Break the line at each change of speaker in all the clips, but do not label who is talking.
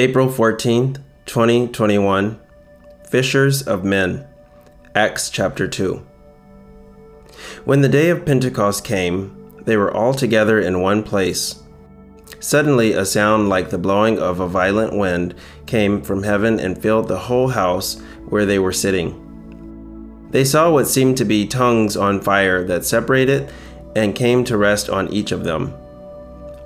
April 14th, 2021. Fishers of Men. Acts chapter 2. When the day of Pentecost came, they were all together in one place. Suddenly, a sound like the blowing of a violent wind came from heaven and filled the whole house where they were sitting. They saw what seemed to be tongues on fire that separated and came to rest on each of them.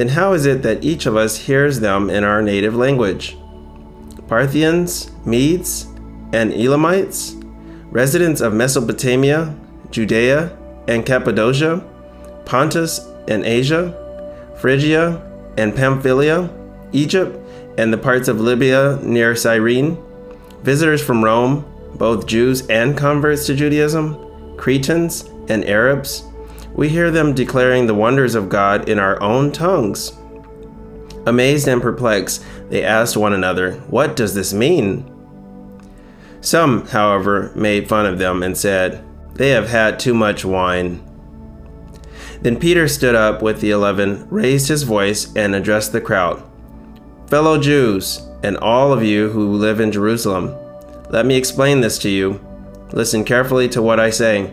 Then how is it that each of us hears them in our native language? Parthians, Medes, and Elamites, residents of Mesopotamia, Judea, and Cappadocia, Pontus and Asia, Phrygia and Pamphylia, Egypt, and the parts of Libya near Cyrene, visitors from Rome, both Jews and converts to Judaism, Cretans and Arabs, we hear them declaring the wonders of God in our own tongues. Amazed and perplexed, they asked one another, What does this mean? Some, however, made fun of them and said, They have had too much wine. Then Peter stood up with the eleven, raised his voice, and addressed the crowd Fellow Jews, and all of you who live in Jerusalem, let me explain this to you. Listen carefully to what I say.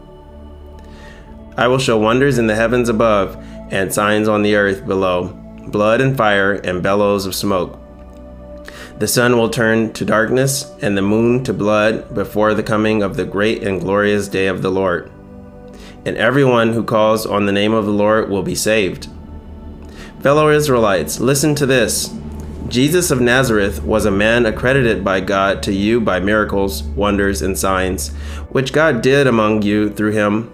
I will show wonders in the heavens above and signs on the earth below blood and fire and bellows of smoke. The sun will turn to darkness and the moon to blood before the coming of the great and glorious day of the Lord. And everyone who calls on the name of the Lord will be saved. Fellow Israelites, listen to this. Jesus of Nazareth was a man accredited by God to you by miracles, wonders, and signs, which God did among you through him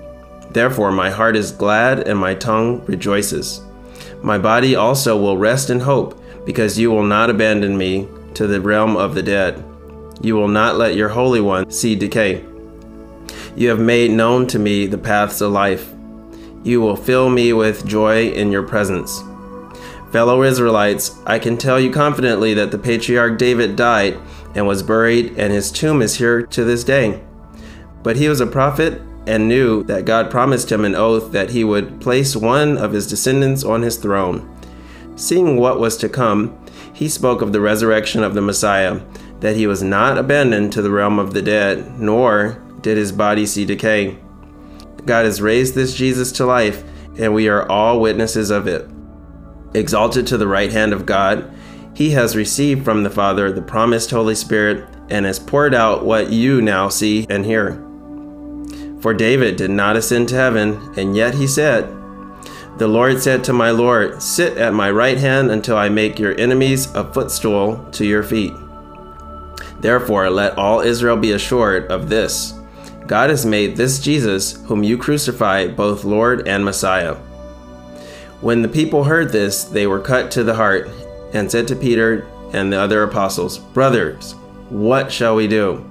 Therefore, my heart is glad and my tongue rejoices. My body also will rest in hope, because you will not abandon me to the realm of the dead. You will not let your Holy One see decay. You have made known to me the paths of life. You will fill me with joy in your presence. Fellow Israelites, I can tell you confidently that the patriarch David died and was buried, and his tomb is here to this day. But he was a prophet and knew that God promised him an oath that he would place one of his descendants on his throne. Seeing what was to come, he spoke of the resurrection of the Messiah, that he was not abandoned to the realm of the dead, nor did his body see decay. God has raised this Jesus to life, and we are all witnesses of it. Exalted to the right hand of God, he has received from the Father the promised Holy Spirit and has poured out what you now see and hear. For David did not ascend to heaven, and yet he said, The Lord said to my Lord, Sit at my right hand until I make your enemies a footstool to your feet. Therefore, let all Israel be assured of this God has made this Jesus, whom you crucified, both Lord and Messiah. When the people heard this, they were cut to the heart, and said to Peter and the other apostles, Brothers, what shall we do?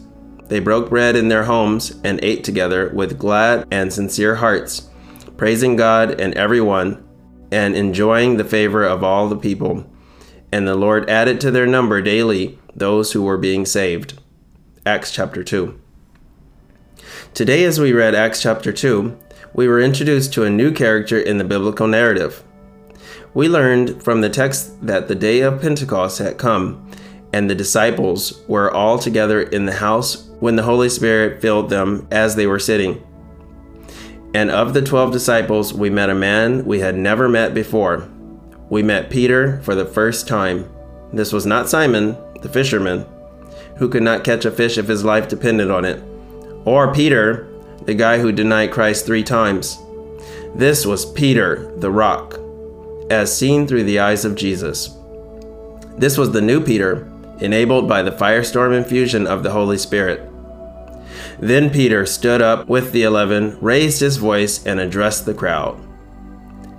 They broke bread in their homes and ate together with glad and sincere hearts, praising God and everyone, and enjoying the favor of all the people. And the Lord added to their number daily those who were being saved. Acts chapter 2. Today, as we read Acts chapter 2, we were introduced to a new character in the biblical narrative. We learned from the text that the day of Pentecost had come, and the disciples were all together in the house when the Holy Spirit filled them as they were sitting. And of the twelve disciples, we met a man we had never met before. We met Peter for the first time. This was not Simon, the fisherman, who could not catch a fish if his life depended on it, or Peter, the guy who denied Christ three times. This was Peter, the rock, as seen through the eyes of Jesus. This was the new Peter, enabled by the firestorm infusion of the Holy Spirit. Then Peter stood up with the eleven, raised his voice, and addressed the crowd.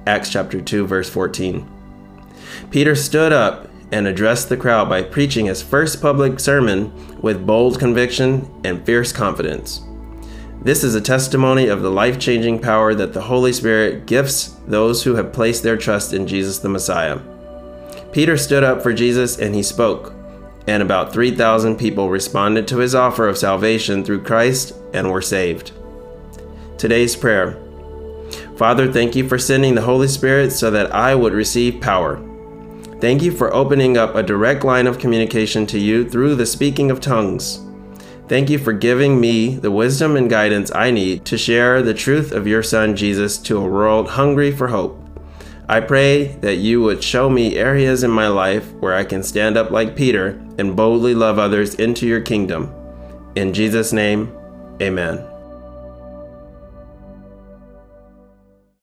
Acts chapter 2, verse 14. Peter stood up and addressed the crowd by preaching his first public sermon with bold conviction and fierce confidence. This is a testimony of the life changing power that the Holy Spirit gifts those who have placed their trust in Jesus the Messiah. Peter stood up for Jesus and he spoke, and about 3,000 people responded to his offer of salvation through Christ and were saved. Today's prayer Father, thank you for sending the Holy Spirit so that I would receive power. Thank you for opening up a direct line of communication to you through the speaking of tongues. Thank you for giving me the wisdom and guidance I need to share the truth of your Son Jesus to a world hungry for hope. I pray that you would show me areas in my life where I can stand up like Peter and boldly love others into your kingdom. In Jesus' name, amen.